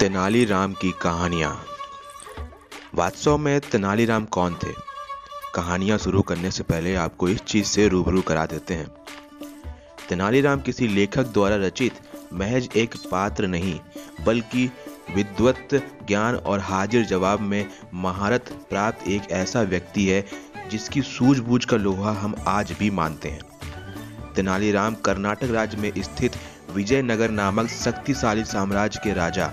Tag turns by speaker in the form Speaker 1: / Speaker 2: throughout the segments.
Speaker 1: तेनालीराम की कहानियाँ। वास्तव में तेनालीराम कौन थे? कहानियाँ शुरू करने से पहले आपको इस चीज़ से रूबरू करा देते हैं। तेनालीराम किसी लेखक द्वारा रचित महज एक पात्र नहीं, बल्कि विद्वत ज्ञान और हाजिर जवाब में महारत प्राप्त एक ऐसा व्यक्ति है, जिसकी सूझबूझ का लोहा हम आज भी मानते हैं। तेनालीराम कर्नाटक राज्य में स्थित विजयनगर नामक शक्तिशाली साम्राज्य के राजा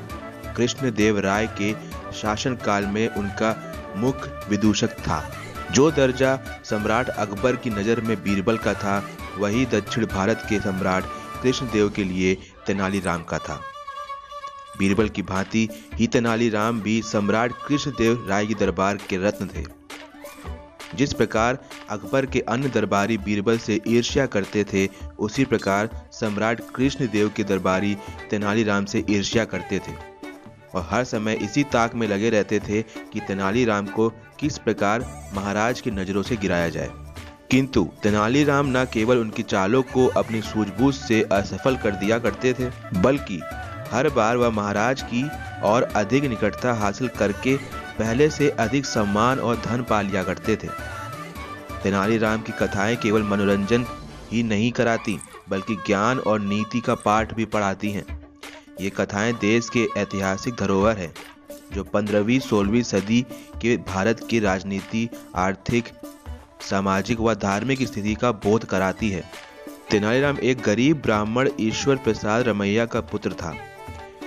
Speaker 1: कृष्णदेव राय के शासनकाल में उनका मुख्य विदूषक था। जो दर्जा सम्राट अकबर की नज़र में बीरबल का था, वही दक्षिण भारत के सम्राट कृष्णदेव के लिए तेनालीराम का था। बीरबल की भांति ही तेनालीराम भी सम्राट कृष्णदेव राय के दरबार के रत्न थे। जिस प्रकार अकबर के अन्य दरबारी बीरबल से ईर्ष्या करते थे, उसी प्रकार सम्राट कृष्णदेव के दरबारी तेनालीराम से ईर्ष्या करते थे। और हर समय इसी ताक में लगे रहते थे कि तेनालीराम को किस प्रकार महाराज की नज़रों से गिराया जाए। किंतु तेनालीराम न केवल उनकी चालों को अपनी सूझबूझ से असफल कर दिया करते थे, बल्कि हर बार वह महाराज की और अधिक निकटता हासिल करके पहले से अधिक सम्मान और धन पा लिया करते थे। तेनालीराम की कथाएँ केवल मनोरंजन ही नहीं कराती, बल्कि ज्ञान और नीति का पाठ भी पढ़ाती हैं। ये कथाएँ देश के ऐतिहासिक धरोहर है, जो पंद्रहवीं, सोलहवीं सदी के भारत की राजनीति, आर्थिक, सामाजिक व धार्मिक स्थिति का बोध कराती है। तेनालीराम एक गरीब ब्राह्मण ईश्वर प्रसाद रमैया का पुत्र था।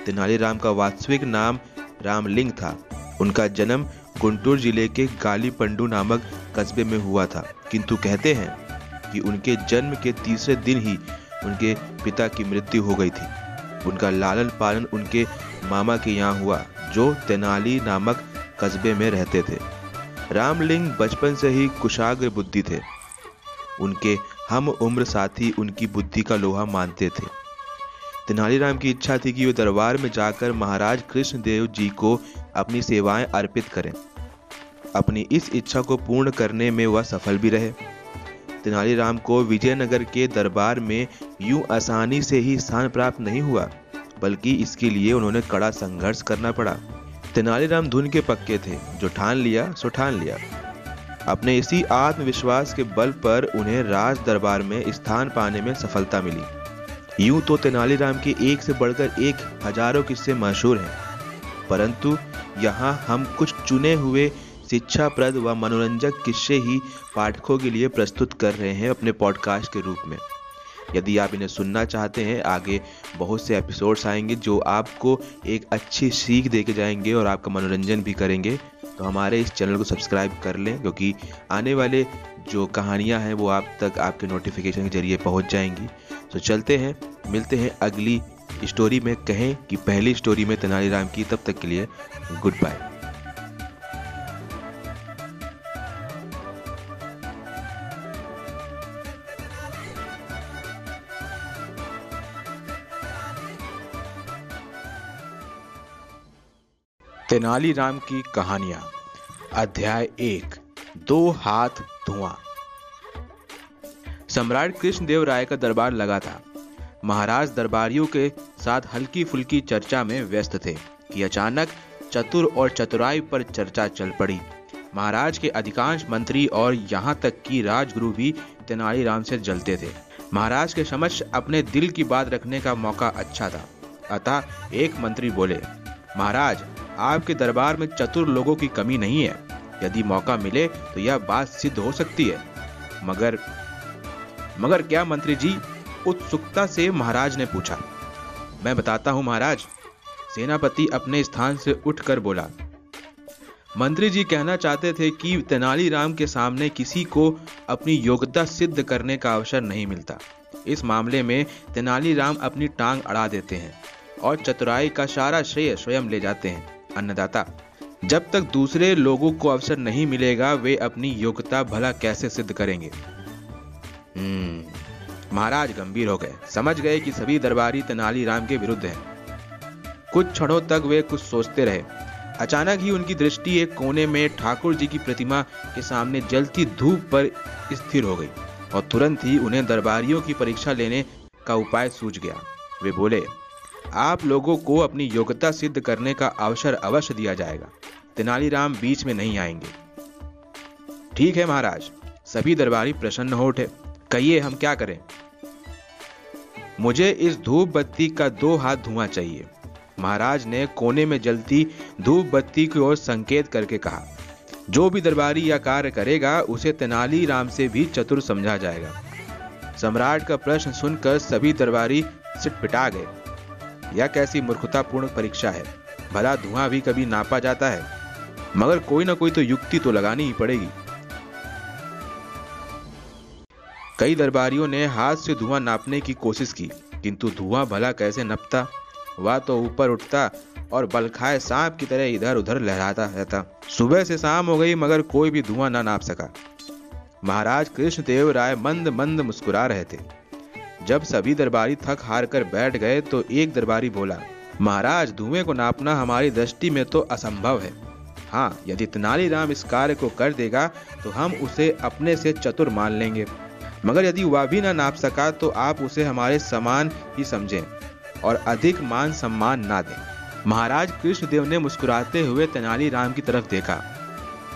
Speaker 1: तेनालीराम का वास्तविक नाम रामलिंग था। उनका जन्म गुंटूर ज़िले के गालीपंडू नामक कस्बे में हुआ था। किंतु कहते हैं कि उनके जन्म के तीसरे दिन ही उनके पिता की मृत्यु हो गई थी। उनका लालन पालन उनके मामा के यहाँ हुआ, जो तेनाली नामक कस्बे में रहते थे। रामलिंग बचपन से ही कुशाग्र बुद्धि थे। उनके हम उम्र साथी उनकी बुद्धि का लोहा मानते थे। तेनालीराम की इच्छा थी कि वे दरबार में जाकर महाराज कृष्णदेव जी को अपनी सेवाएँ अर्पित करें। अपनी इस इच्छा को पूर्ण करने में वह सफल भी रहे। तेनालीराम को विजयनगर के दरबार में यूँ आसानी से ही स्थान प्राप्त नहीं हुआ, बल्कि इसके लिए उन्होंने कड़ा संघर्ष करना पड़ा। तेनालीराम धुन के पक्के थे, जो ठान लिया, सो ठान लिया। अपने इसी आत्मविश्वास के बल पर उन्हें राज दरबार में स्थान पाने में सफलता मिली। यूँ तो तेनालीराम के एक से बढ़कर एक हज़ारों किस्से मशहूर हैं, परंतु यहाँ हम कुछ चुने हुए शिक्षाप्रद व मनोरंजक किस्से ही पाठकों के लिए प्रस्तुत कर रहे हैं अपने पॉडकास्ट के रूप में। यदि आप इन्हें सुनना चाहते हैं, आगे बहुत से एपिसोड्स आएँगे जो आपको एक अच्छी सीख दे के जाएँगे और आपका मनोरंजन भी करेंगे तो हमारे इस चैनल को सब्सक्राइब कर लें, क्योंकि आने वाले जो कहानियाँ हैं वो आप तक आपके नोटिफिकेशन के ज़रिए पहुँच जाएँगी। तो चलते हैं, मिलते हैं अगली स्टोरी में। कहें कि पहली स्टोरी में तेनालीराम की। तब तक के लिए गुड बाय तेनालीराम की कहानियाँ। अध्याय एक, दो हाथ धुआँ। सम्राट कृष्णदेव राय का दरबार लगा था महाराज दरबारियों के साथ हल्की फुल्की चर्चा में व्यस्त थे कि अचानक चतुर और चतुराई पर चर्चा चल पड़ी। महाराज के अधिकांश मंत्री और यहाँ तक कि राजगुरु भी तेनालीराम से जलते थे। महाराज के समक्ष अपने दिल की बात रखने का मौका अच्छा था। अतः एक मंत्री बोले, महाराज आपके दरबार में चतुर लोगों की कमी नहीं है। यदि मौका मिले तो यह बात सिद्ध हो सकती है। मगर मगर क्या मंत्री जी, उत्सुकता से महाराज ने पूछा। मैं बताता हूँ महाराज, सेनापति अपने स्थान से उठकर बोला। मंत्री जी कहना चाहते थे कि तेनालीराम के सामने किसी को अपनी योग्यता सिद्ध करने का अवसर नहीं मिलता। इस मामले में तेनालीराम अपनी टांग अड़ा देते हैं और चतुराई का सारा श्रेय स्वयं ले जाते हैं। अन्नदाता। जब तक दूसरे लोगों को अवसर नहीं मिलेगा वे अपनी योग्यता भला कैसे सिद्ध करेंगे? हम्म, महाराज गंभीर हो गए। समझ गए कि सभी दरबारी तेनालीराम के विरुद्ध हैं। कुछ क्षणों तक वे कुछ सोचते रहे। अचानक ही उनकी दृष्टि एक कोने में ठाकुर जी की प्रतिमा के सामने जलती धूप पर स्थिर हो गई और तुरंत ही उन्हें दरबारियों की परीक्षा लेने का उपाय सूझ गया। वे बोले आप लोगों को अपनी योग्यता सिद्ध करने का अवसर अवश्य दिया जाएगा। तेनालीराम बीच में नहीं आएँगे। ठीक है महाराज, सभी दरबारी प्रसन्न हो उठे। कहिए, हम क्या करें? मुझे इस धूप बत्ती का दो हाथ धुआँ चाहिए। महाराज ने कोने में जलती धूप बत्ती की ओर संकेत करके कहा, जो भी दरबारी या कार्य करेगा, उसे तेनाली राम से भी चतुर समझा जाएगा। सम्राट का प्रश्न सुनकर सभी दरबारी सिटपिटा गए। यह कैसी मूर्खतापूर्ण परीक्षा है। भला धुआँ भी कभी नापा जाता है। मगर कोई ना कोई तो युक्ति तो लगानी ही पड़ेगी। कई दरबारियों ने हाथ से धुआँ नापने की कोशिश की, किंतु धुआँ भला कैसे नपता? वह तो ऊपर उठता और बलखाए सांप की तरह इधर उधर लहराता रहता। सुबह से शाम हो गई, मगर कोई भी धुआँ ना नाप सका। महाराज कृष्णदेव राय मंद मंद मुस्कुरा रहे थे। जब सभी दरबारी थक हार कर बैठ गए तो एक दरबारी बोला, महाराज, धुएँ को नापना हमारी दृष्टि में तो असंभव है। हाँ यदि तेनालीराम इस कार्य को कर देगा तो हम उसे अपने से चतुर मान लेंगे। मगर यदि वह भी ना नाप सका तो आप उसे हमारे समान ही समझें और अधिक मान सम्मान ना दें। महाराज कृष्णदेव ने मुस्कुराते हुए तेनालीराम की तरफ़ देखा।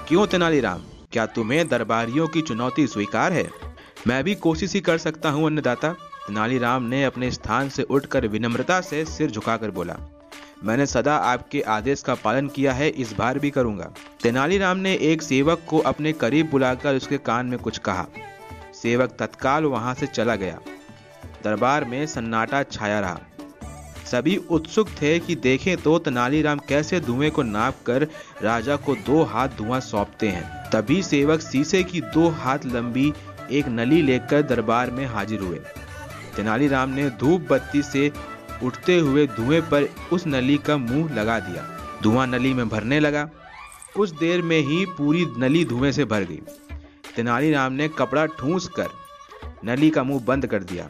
Speaker 1: क्यों तेनालीराम, क्या तुम्हें दरबारियों की चुनौती स्वीकार है? मैं भी कोशिश ही कर सकता हूँ, अन्नदाता। तेनालीराम ने अपने स्थान से उठकर विनम्रता से सिर झुकाकर बोला, मैंने सदा आपके आदेश का पालन किया है, इस बार भी करूँगा। तेनालीराम ने एक सेवक को अपने करीब बुलाकर उसके कान में कुछ कहा। सेवक तत्काल वहाँ से चला गया। दरबार में सन्नाटा छाया रहा। सभी उत्सुक थे कि देखें तो तेनालीराम कैसे धुएँ को नाप कर राजा को दो हाथ धुआँ सौंपते हैं। तभी सेवक शीशे की दो हाथ लंबी एक नली लेकर दरबार में हाजिर हुए। तेनालीराम ने धूप बत्ती से उठते हुए धुएँ पर उस नली का मुँह लगा दिया। धुआँ नली में भरने लगा। कुछ देर में ही पूरी नली धुएँ से भर गई। तेनालीराम ने कपड़ा ठूंस कर नली का मुँह बंद कर दिया।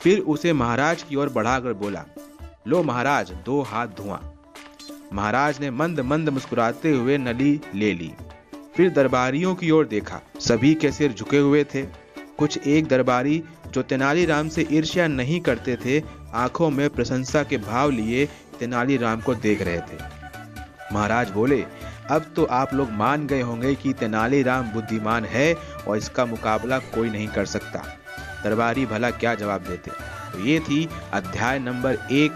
Speaker 1: फिर उसे महाराज की ओर बढ़ाकर बोला, लो महाराज, दो हाथ धुआँ। महाराज ने मंद मंद मुस्कुराते हुए नली ले ली। फिर दरबारियों की ओर देखा। सभी के सिर झुके हुए थे। कुछ एक दरबारी जो तेनालीराम से ईर्ष्या नहीं करते थे, आँखों में प्रशंसा के भाव लिए तेनालीराम को देख रहे थे। महाराज बोले, अब तो आप लोग मान गए होंगे कि तेनालीराम बुद्धिमान है और इसका मुकाबला कोई नहीं कर सकता। दरबारी भला क्या जवाब देते? तो ये थी अध्याय नंबर एक,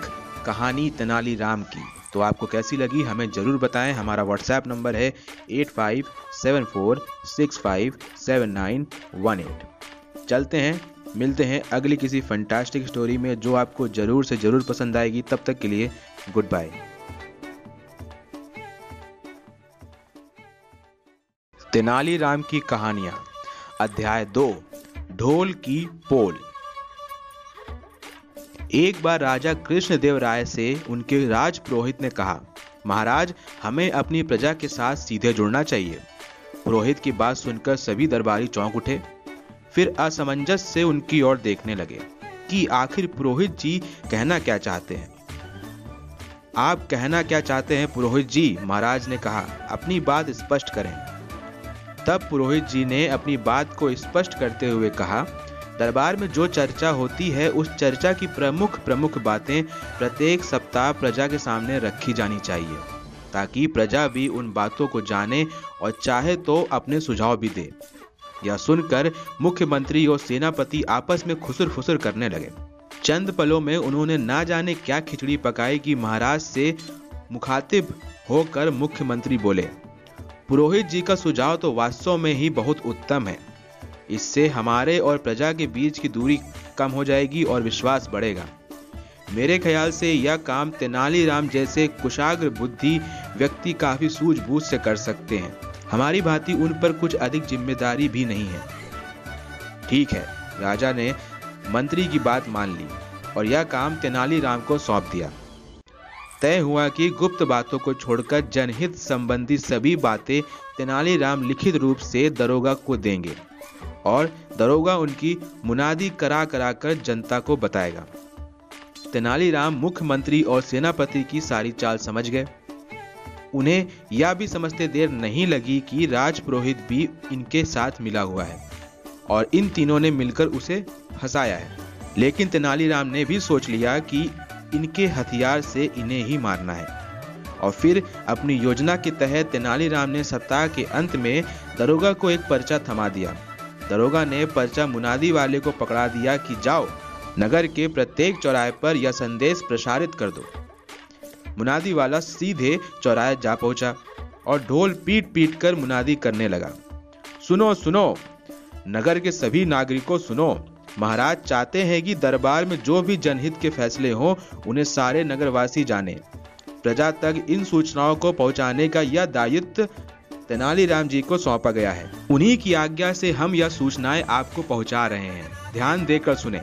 Speaker 1: कहानी तेनालीराम की। तो आपको कैसी लगी हमें ज़रूर बताएँ। हमारा व्हाट्सएप नंबर है eight five seven four six five seven nine one eight. चलते हैं, मिलते हैं अगली किसी फंटास्टिक स्टोरी में जो आपको ज़रूर से ज़रूर पसंद आएगी। तब तक के लिए गुड बाय तेनालीराम की कहानियाँ। अध्याय दो, ढोल की पोल। एक बार राजा कृष्णदेव राय से उनके राज पुरोहित ने कहा, महाराज, हमें अपनी प्रजा के साथ सीधे जुड़ना चाहिए। पुरोहित की बात सुनकर सभी दरबारी चौंक उठे। फिर असमंजस से उनकी ओर देखने लगे कि आखिर पुरोहित जी कहना क्या चाहते हैं। आप कहना क्या चाहते हैं, पुरोहित जी? महाराज ने कहा, अपनी बात स्पष्ट करें। तब पुरोहित जी ने अपनी बात को स्पष्ट करते हुए कहा दरबार में जो चर्चा होती है, उस चर्चा की प्रमुख प्रमुख बातें प्रत्येक सप्ताह प्रजा के सामने रखी जानी चाहिए, ताकि प्रजा भी उन बातों को जाने और चाहे तो अपने सुझाव भी दे। यह सुनकर मुख्यमंत्री और सेनापति आपस में खुसर फुसर करने लगे। चंद पलों में उन्होंने ना जाने क्या खिचड़ी पकाई कि महाराज से मुखातिब होकर मुख्यमंत्री बोले, पुरोहित जी का सुझाव तो वास्तव में ही बहुत उत्तम है। इससे हमारे और प्रजा के बीच की दूरी कम हो जाएगी और विश्वास बढ़ेगा। मेरे ख्याल से यह काम तेनालीराम जैसे कुशाग्र बुद्धि व्यक्ति काफ़ी सूझबूझ से कर सकते हैं। हमारी भांति उन पर कुछ अधिक ज़िम्मेदारी भी नहीं है। ठीक है, राजा ने मंत्री की बात मान ली और यह काम तेनालीराम को सौंप दिया। तय हुआ कि गुप्त बातों को छोड़कर जनहित संबंधी सभी बातें तेनालीराम लिखित रूप से दरोगा को देंगे। और दरोगा उनकी मुनादी करा करा कर जनता को बताएगा। तेनालीराम मुख्यमंत्री और सेनापति की सारी चाल समझ गए। उन्हें यह भी समझते देर नहीं लगी कि राजपुरोहित भी इनके साथ मिला हुआ है और इन तीनों ने मिलकर उसे फंसाया है। लेकिन तेनालीराम ने भी सोच लिया कि इनके हथियार से इन्हें ही मारना है। और फिर अपनी योजना के तहत तेनालीराम ने सप्ताह के अंत में दरोगा को एक पर्चा थमा दिया। दरोगा ने पर्चा मुनादी वाले को पकड़ा दिया कि जाओ, नगर के प्रत्येक चौराहे पर यह संदेश प्रसारित कर दो। मुनादी वाला सीधे चौराहे जा पहुँचा और ढोल पीट पीट कर मुनादी करने लगा। सुनो सुनो, नगर के सभी नागरिकों सुनो, महाराज चाहते हैं कि दरबार में जो भी जनहित के फैसले हों, उन्हें सारे नगरवासी जाने। प्रजा तक इन सूचनाओं को पहुँचाने का यह दायित्व तेनालीराम जी को सौंपा गया है। उन्हीं की आज्ञा से हम यह सूचनाएँ आपको पहुँचा रहे हैं। ध्यान देकर सुने।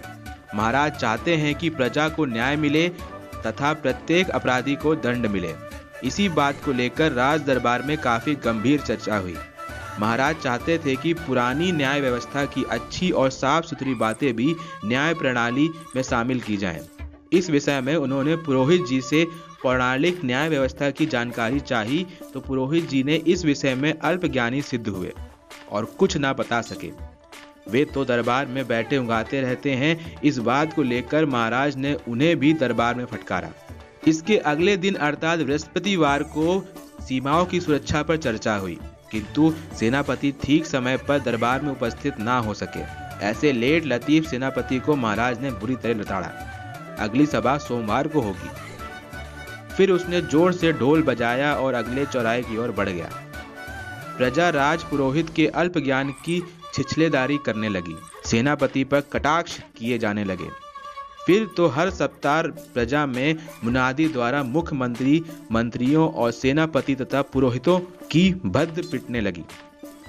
Speaker 1: महाराज चाहते हैं कि प्रजा को न्याय मिले तथा प्रत्येक अपराधी को दंड मिले। इसी बात को लेकर राज दरबार में काफ़ी गंभीर चर्चा हुई। महाराज चाहते थे कि पुरानी न्याय व्यवस्था की अच्छी और साफ़ सुथरी बातें भी न्याय प्रणाली में शामिल की जाएँ। इस विषय में उन्होंने पुरोहित जी से पौराणिक न्याय व्यवस्था की जानकारी चाही तो पुरोहित जी ने इस विषय में अल्प ज्ञानी सिद्ध हुए और कुछ ना बता सके। वे तो दरबार में बैठे उगाते रहते हैं। इस बात को लेकर महाराज ने उन्हें भी दरबार में फटकारा। इसके अगले दिन अर्थात बृहस्पतिवार को सीमाओं की सुरक्षा पर चर्चा हुई, किंतु सेनापति ठीक समय पर दरबार में उपस्थित ना हो सके। ऐसे लेट लतीफ सेनापति को महाराज ने बुरी तरह लताड़ा। अगली सभा सोमवार को होगी। फिर उसने ज़ोर से ढोल बजाया और अगले चौराहे की ओर बढ़ गया। प्रजा राज पुरोहित के अल्प ज्ञान की छिछलेदारी करने लगी। सेनापति पर कटाक्ष किए जाने लगे। फिर तो हर सप्ताह प्रजा में मुनादी द्वारा मुख्यमंत्री, मंत्रियों और सेनापति तथा पुरोहितों की भद्र पिटने लगी।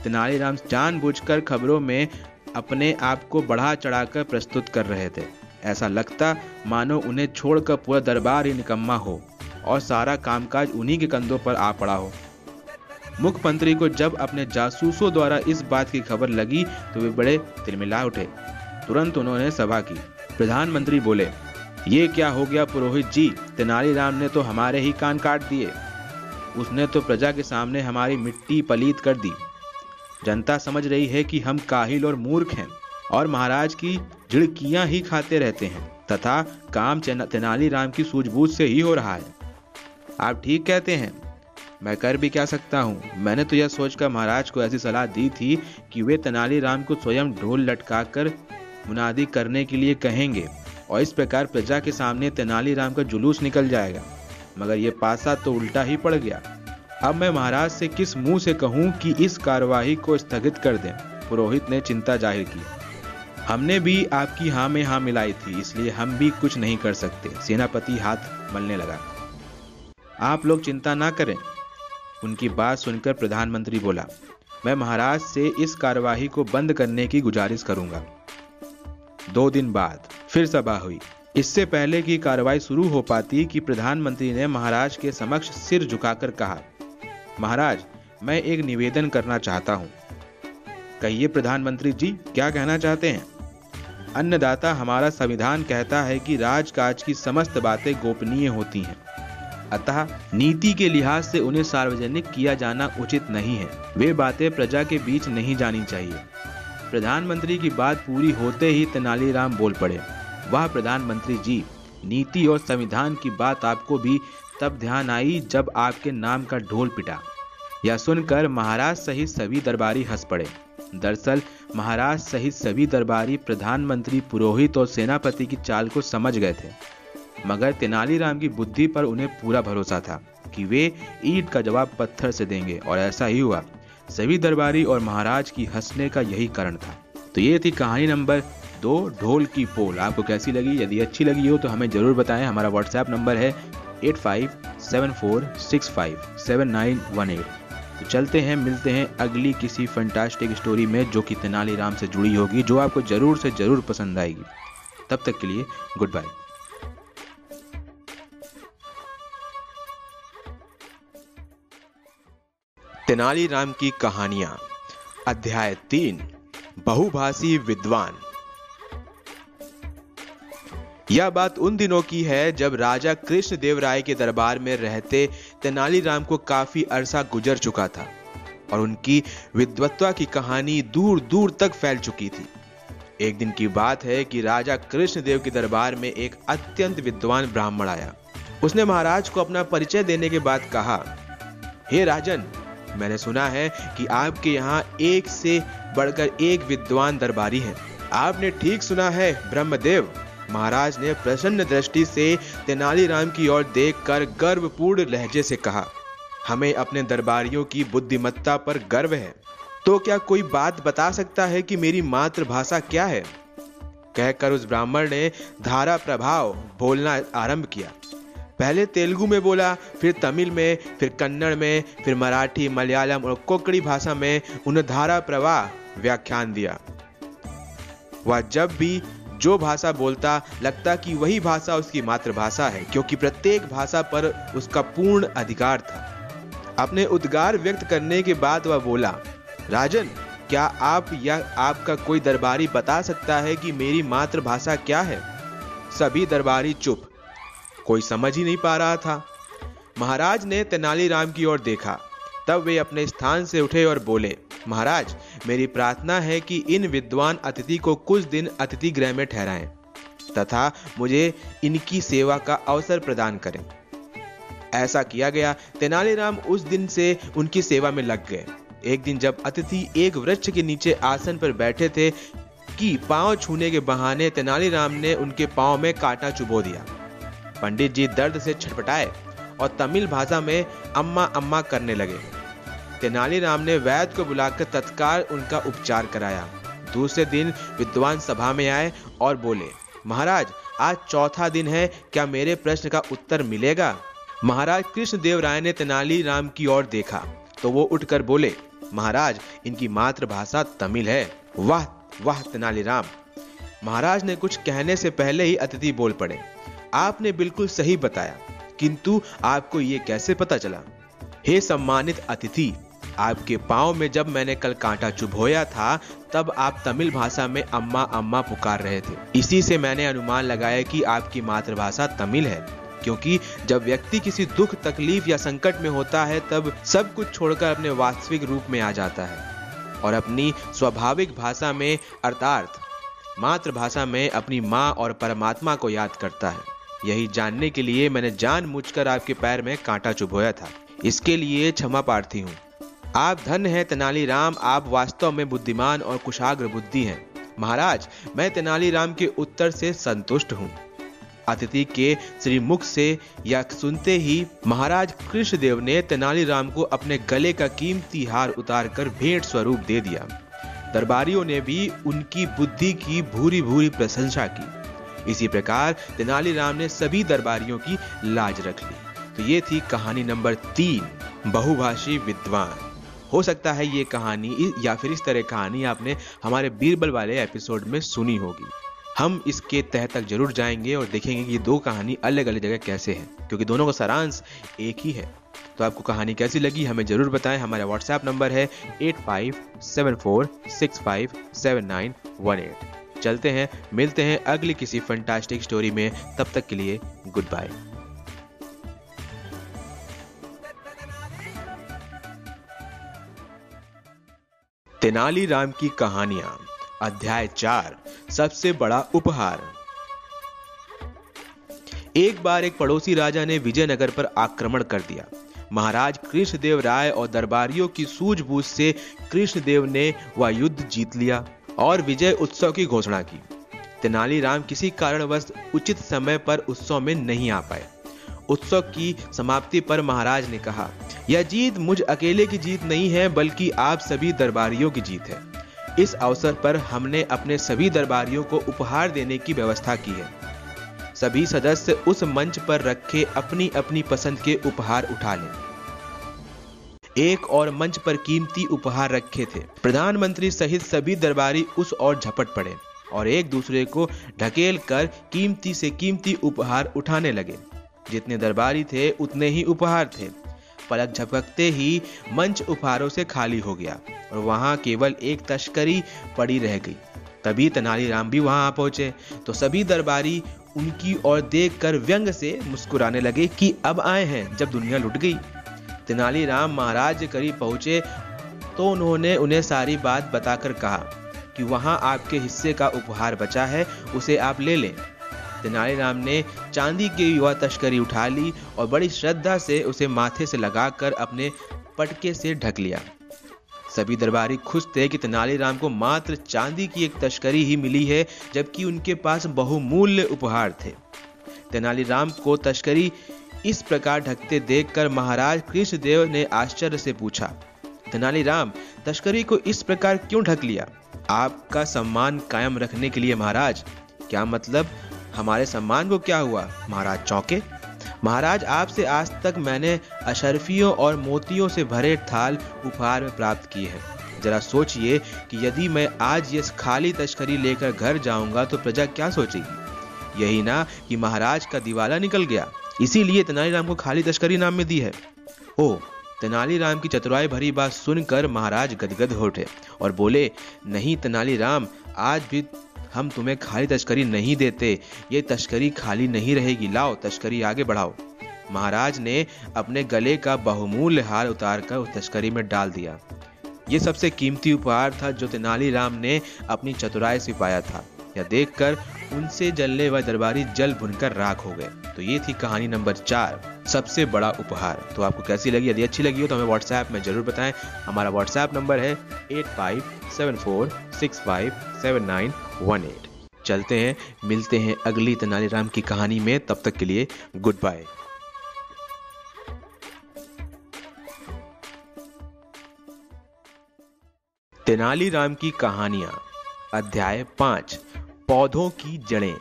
Speaker 1: तेनालीराम जानबूझकर खबरों में अपने आप को बढ़ा चढ़ाकर प्रस्तुत कर रहे थे। ऐसा लगता मानो उन्हें छोड़कर पूरा दरबार ही निकम्मा हो। और सारा कामकाज उन्हीं के कंधों पर आ पड़ा हो। मुख्यमंत्री को जब अपने जासूसों द्वारा इस बात की खबर लगी तो वे बड़े तिलमिला उठे। तुरंत उन्होंने सभा की। प्रधानमंत्री बोले, ये क्या हो गया पुरोहित जी? तेनालीराम ने तो हमारे ही कान काट दिए। उसने तो प्रजा के सामने हमारी मिट्टी पलीत कर दी। जनता समझ रही है कि हम काहिल और मूर्ख हैं, और महाराज की झिड़कियाँ ही खाते रहते हैं, तथा काम तेनालीराम की सूझबूझ से ही हो रहा है। आप ठीक कहते हैं। मैं कर भी क्या सकता हूँ? मैंने तो यह सोचकर महाराज को ऐसी सलाह दी थी कि वे तेनालीराम को स्वयं ढोल लटकाकर मुनादी करने के लिए कहेंगे और इस प्रकार प्रजा के सामने तेनालीराम का जुलूस निकल जाएगा। मगर यह पासा तो उल्टा ही पड़ गया। अब मैं महाराज से किस मुँह से कहूँ कि इस कार्यवाही को स्थगित कर दें? पुरोहित ने चिंता ज़ाहिर की। हमने भी आपकी हाँ में हाँ मिलाई थी, इसलिए हम भी कुछ नहीं कर सकते। सेनापति हाथ मलने लगा। आप लोग चिंता ना करें। उनकी बात सुनकर प्रधानमंत्री बोला, मैं महाराज से इस कार्यवाही को बंद करने की गुजारिश करूँगा। दो दिन बाद फिर सभा हुई। इससे पहले की कार्रवाई शुरू हो पाती कि प्रधानमंत्री ने महाराज के समक्ष सिर झुकाकर कहा, महाराज, मैं एक निवेदन करना चाहता हूँ। कहिए प्रधानमंत्री जी, क्या कहना चाहते हैं? अन्नदाता हमारा संविधान कहता है कि राजकाज की समस्त बातें गोपनीय होती हैं। अतः नीति के लिहाज से उन्हें सार्वजनिक किया जाना उचित नहीं है। वे बातें प्रजा के बीच नहीं जानी चाहिए। प्रधानमंत्री की बात पूरी होते ही तेनालीराम बोल पड़े। वह प्रधानमंत्री जी, नीति और संविधान की बात आपको भी तब ध्यान आई जब आपके नाम का ढोल पिटा। यह सुनकर महाराज सहित सभी दरबारी हंस पड़े। दरअसल महाराज सहित सभी दरबारी प्रधानमंत्री, पुरोहित और सेनापति की चाल को समझ गए थे। मगर तेनालीराम की बुद्धि पर उन्हें पूरा भरोसा था कि वे ईट का जवाब पत्थर से देंगे, और ऐसा ही हुआ। सभी दरबारी और महाराज की हंसने का यही कारण था। तो ये थी कहानी नंबर दो, ढोल की पोल। आपको कैसी लगी? यदि अच्छी लगी हो तो हमें ज़रूर बताएँ। हमारा व्हाट्सएप नंबर है eight five seven four six five seven nine one eight. तो चलते हैं, मिलते हैं अगली किसी फंटास्टिक स्टोरी में, जो कि तेनालीराम से जुड़ी होगी, जो आपको ज़रूर से ज़रूर पसंद आएगी। तब तक के लिए गुड बाय तेनालीराम की कहानियाँ, अध्याय तीन, बहुभाषी विद्वान। यह बात उन दिनों की है जब राजा कृष्ण देव राय के दरबार में रहते तेनालीराम को काफ़ी अरसा गुजर चुका था और उनकी विद्वत्ता की कहानी दूर दूर तक फैल चुकी थी। एक दिन की बात है कि राजा कृष्णदेव के दरबार में एक अत्यंत विद्वान ब्राह्मण आया। उसने महाराज को अपना परिचय देने के बाद कहा, हे hey राजन मैंने सुना है कि आपके यहाँ एक से बढ़कर एक विद्वान दरबारी हैं। आपने ठीक सुना है, ब्रह्मदेव। महाराज ने प्रसन्न दृष्टि से तेनालीराम की ओर देखकर गर्वपूर्ण लहजे से कहा, हमें अपने दरबारियों की बुद्धिमत्ता पर गर्व है। तो क्या कोई बात बता सकता है कि मेरी मातृभाषा क्या है? कहकर उस ब्राह्मण ने धारा प्रभाव बोलना आरंभ किया। पहले तेलुगु में बोला, फिर तमिल में, फिर कन्नड़ में, फिर मराठी, मलयालम और कोकड़ी भाषा में उन्हें धारा प्रवाह व्याख्यान दिया। वह जब भी जो भाषा बोलता, लगता कि वही भाषा उसकी मातृभाषा है, क्योंकि प्रत्येक भाषा पर उसका पूर्ण अधिकार था। अपने उद्गार व्यक्त करने के बाद वह बोला, राजन, क्या आप या आपका कोई दरबारी बता सकता है कि मेरी मातृभाषा क्या है? सभी दरबारी चुप। कोई समझ ही नहीं पा रहा था। महाराज ने तेनालीराम की ओर देखा। तब वे अपने स्थान से उठे और बोले, महाराज, मेरी प्रार्थना है कि इन विद्वान अतिथि को कुछ दिन अतिथि गृह में ठहराएँ, तथा मुझे इनकी सेवा का अवसर प्रदान करें। ऐसा किया गया। तेनालीराम उस दिन से उनकी सेवा में लग गए। एक दिन जब अतिथि एक वृक्ष के नीचे आसन पर बैठे थे कि पाँव छूने के बहाने तेनालीराम ने उनके पाँव में कांटा चुबो दिया। पंडित जी दर्द से छटपटाए और तमिल भाषा में अम्मा अम्मा करने लगे। तेनालीराम ने वैद्य को बुलाकर तत्काल उनका उपचार कराया। दूसरे दिन विद्वान सभा में आए और बोले, महाराज, आज चौथा दिन है, क्या मेरे प्रश्न का उत्तर मिलेगा? महाराज कृष्णदेव राय ने तेनालीराम की ओर देखा तो वो उठकर बोले, महाराज, इनकी मातृभाषा तमिल है। वाह वाह तेनालीराम महाराज ने कुछ कहने से पहले ही अतिथि बोल पड़े। आपने बिल्कुल सही बताया, किंतु आपको ये कैसे पता चला? हे सम्मानित अतिथि, आपके पाँव में जब मैंने कल कांटा चुभोया था, तब आप तमिल भाषा में अम्मा अम्मा पुकार रहे थे। इसी से मैंने अनुमान लगाया कि आपकी मातृभाषा तमिल है, क्योंकि जब व्यक्ति किसी दुख, तकलीफ़ या संकट में होता है, तब सब कुछ छोड़कर अपने वास्तविक रूप में आ जाता है। और अपनी स्वाभाविक भाषा में, अर्थात मातृभाषा में अपनी माँ और परमात्मा को याद करता है। यही जानने के लिए मैंने जान कर आपके पैर में कांटा चुभोया था। इसके लिए क्षमा प्रार्थी हूँ। आप धन हैं तेनालीराम, आप वास्तव में बुद्धिमान और कुशाग्र बुद्धि हैं। महाराज, मैं तेनालीराम के उत्तर से संतुष्ट हूँ। अतिथि के श्रीमुख से या सुनते ही महाराज कृष्णदेव ने तेनालीराम को अपने गले का कीमती हार उतारकर भेंट स्वरूप दे दिया। दरबारियों ने भी उनकी बुद्धि की भूरी भूरी प्रशंसा की। इसी प्रकार तेनालीराम ने सभी दरबारियों की लाज रख ली। तो ये थी कहानी नंबर तीन, बहुभाषी विद्वान। हो सकता है ये कहानी या फिर इस तरह कहानी आपने हमारे बीरबल वाले एपिसोड में सुनी होगी। हम इसके तह तक ज़रूर जाएँगे और देखेंगे कि ये दो कहानी अलग अलग जगह कैसे हैं, क्योंकि दोनों का सारांश एक ही है। तो आपको कहानी कैसी लगी हमें ज़रूर बताएँ। हमारा व्हाट्सएप नंबर है eight five seven four six five seven nine one eight चलते हैं, मिलते हैं अगली किसी फंटास्टिक स्टोरी में। तब तक के लिए गुड बाय तेनालीराम की कहानियाँ, अध्याय चार, सबसे बड़ा उपहार। एक बार एक पड़ोसी राजा ने विजयनगर पर आक्रमण कर दिया। महाराज कृष्णदेव राय और दरबारियों की सूझबूझ से कृष्णदेव ने वह युद्ध जीत लिया। और विजय उत्सव की घोषणा की। तेनालीराम किसी कारणवश उचित समय पर उत्सव में नहीं आ पाए। उत्सव की समाप्ति पर महाराज ने कहा, यह जीत मुझ अकेले की जीत नहीं है, बल्कि आप सभी दरबारियों की जीत है। इस अवसर पर हमने अपने सभी दरबारियों को उपहार देने की व्यवस्था की है। सभी सदस्य उस मंच पर रखे अपनी अपनी पसंद के उपहार उठा लें। एक और मंच पर कीमती उपहार रखे थे। प्रधानमंत्री सहित सभी दरबारी उस ओर झपट पड़े और एक दूसरे को ढकेल कर कीमती से कीमती उपहार उठाने लगे। जितने दरबारी थे, उतने ही उपहार थे। पलक झपकते ही मंच उपहारों से खाली हो गया और वहाँ केवल एक तस्करी पड़ी रह गई। तभी तेनालीराम भी वहाँ आ पहुँचे। तो सभी दरबारी उनकी ओर देखकर व्यंग से मुस्कुराने लगे कि अब आए हैं जब दुनिया लुट गई। तेनालीराम महाराज करीब पहुँचे तो उन्होंने उन्हें सारी बात बताकर कहा कि वहाँ आपके हिस्से का उपहार बचा है, उसे आप ले लें। तेनालीराम ने चांदी की युवा तस्करी उठा ली और बड़ी श्रद्धा से उसे माथे से लगाकर अपने पटके से ढक लिया। सभी दरबारी खुश थे कि तेनालीराम को मात्र चांदी की एक तस्करी ही मिली है, जबकि उनके पास बहुमूल्य उपहार थे। तेनालीराम को तस्करी इस प्रकार ढकते देखकर महाराज कृष्णदेव ने आश्चर्य से पूछा तेनालीराम तस्करी को इस प्रकार क्यों ढक लिया? आपका सम्मान कायम रखने के लिए महाराज, क्या मतलब? हमारे सम्मान को क्या हुआ? महाराज चौंके। महाराज, आपसे आज तक मैंने अशरफियों और मोतियों से भरे थाल उपहार में प्राप्त किए हैं। जरा सोचिए कि यदि मैं आज ये खाली तस्करी लेकर घर जाऊँगा तो प्रजा क्या सोचेगी यही ना कि महाराज का दिवाला निकल गया। इसीलिए तेनालीराम को खाली तस्करी नाम में दी है। ओ तेनालीराम की चतुराई भरी बात सुनकर महाराज गदगद हो उठे और बोले, नहीं तेनालीराम आज भी हम तुम्हें खाली तस्करी नहीं देते। ये तस्करी खाली नहीं रहेगी। लाओ, तस्करी आगे बढ़ाओ। महाराज ने अपने गले का बहुमूल्य हार उतार कर उस तस्करी में डाल दिया। ये सबसे कीमती उपहार था जो तेनालीराम ने अपनी चतुराई से पाया था। यह देखकर उनसे जलने वाले दरबारी जल भुनकर राख हो गए। तो ये थी कहानी नंबर चार, सबसे बड़ा उपहार। तो आपको कैसी लगी? यदि अच्छी लगी हो तो हमें व्हाट्सएप में ज़रूर बताएँ। हमारा व्हाट्सएप नंबर है eight five seven four six five seven nine one eight चलते हैं, मिलते हैं अगली तेनालीराम की कहानी में। तब तक के लिए गुड बाय तेनालीराम की कहानियाँ, अध्याय पाँच। पौधों की जड़ें।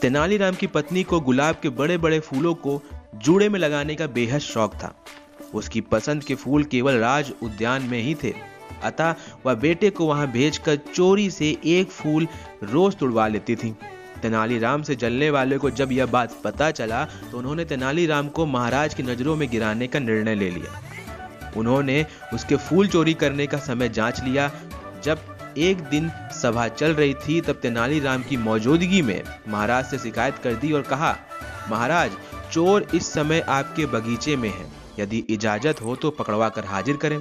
Speaker 1: तेनालीराम की पत्नी को गुलाब के बड़े बड़े फूलों को जूड़े में लगाने का बेहद शौक था। उसकी पसंद के फूल केवल राज उद्यान में ही थे। अतः वह बेटे को वहाँ भेजकर चोरी से एक फूल रोज तुड़वा लेती थी। तेनालीराम से जलने वाले को जब यह बात पता चला तो उन्होंने तेनालीराम को महाराज की नज़रों में गिराने का निर्णय ले लिया। उन्होंने उसके फूल चोरी करने का समय जाँच लिया, जब एक दिन सभा चल रही थी, तब तेनालीराम की मौजूदगी में महाराज से शिकायत कर दी और कहा, महाराज, चोर इस समय आपके बगीचे में है। यदि इजाज़त हो तो पकड़वा कर हाजिर करें।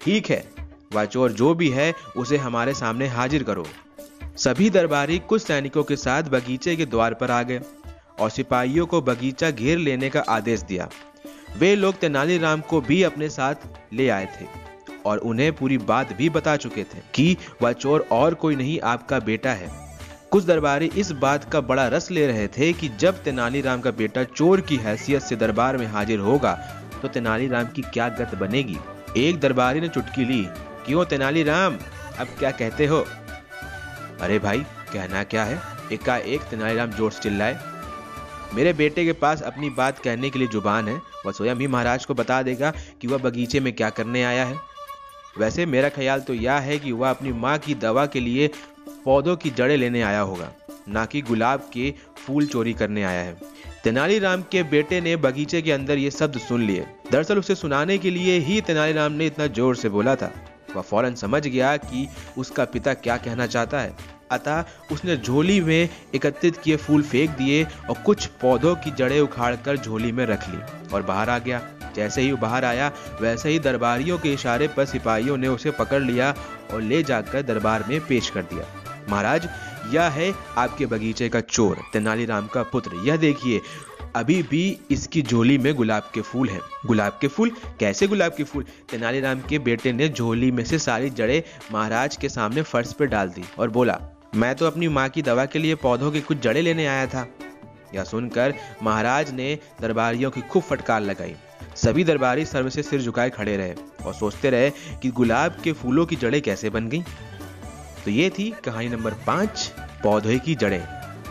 Speaker 1: ठीक है, वह चोर जो भी है, उसे हमारे सामने हाजिर करो। सभी दरबारी कुछ सैनिकों के साथ बगीचे के द्वार पर आ गए और सिपाहियों को बगीचा घेर लेने का आदेश दिया। वे लोग तेनालीराम को भी अपने साथ ले आए थे। और उन्हें पूरी बात भी बता चुके थे कि वह चोर और कोई नहीं, आपका बेटा है। कुछ दरबारी इस बात का बड़ा रस ले रहे थे कि जब तेनालीराम का बेटा चोर की हैसियत से दरबार में हाजिर होगा तो तेनालीराम की क्या गत बनेगी? एक दरबारी ने चुटकी ली, क्यों तेनालीराम अब क्या कहते हो? अरे भाई, कहना क्या है? एकाएक तेनालीराम ज़ोर से चिल्लाए, मेरे बेटे के पास अपनी बात कहने के लिए ज़ुबान है, वह स्वयं ही महाराज को बता देगा कि वह बगीचे में क्या करने आया है। वैसे मेरा ख्याल तो यह है कि वह अपनी माँ की दवा के लिए पौधों की जड़ें लेने आया होगा, ना कि गुलाब के फूल चोरी करने आया है। तेनालीराम के बेटे ने बगीचे के अंदर ये शब्द सुन लिए। दरअसल उसे सुनाने के लिए ही तेनालीराम ने इतना ज़ोर से बोला था। वह फ़ौरन समझ गया कि उसका पिता क्या कहना चाहता है। अतः उसने झोली में एकत्रित किए फूल फेंक दिए और कुछ पौधों की जड़ें उखाड़कर झोली में रख ली और बाहर आ गया। जैसे ही बाहर आया, वैसे ही दरबारियों के इशारे पर सिपाहियों ने उसे पकड़ लिया और ले जाकर दरबार में पेश कर दिया। महाराज, यह है आपके बगीचे का चोर, तेनालीराम का पुत्र। यह देखिए, अभी भी इसकी झोली में गुलाब के फूल हैं। गुलाब के फूल? कैसे गुलाब के फूल? तेनालीराम के बेटे ने झोली में से सारी जड़ें महाराज के सामने फर्श पर डाल दी और बोला मैं तो अपनी माँ की दवा के लिए पौधों की कुछ जड़ें लेने आया था। यह सुनकर महाराज ने दरबारियों की खूब फटकार लगाई। सभी दरबारी सर्व से सिर झुकाए खड़े रहे और सोचते रहे कि गुलाब के फूलों की जड़ें कैसे बन गई। तो ये थी कहानी नंबर पाँच, पौधे की जड़ें।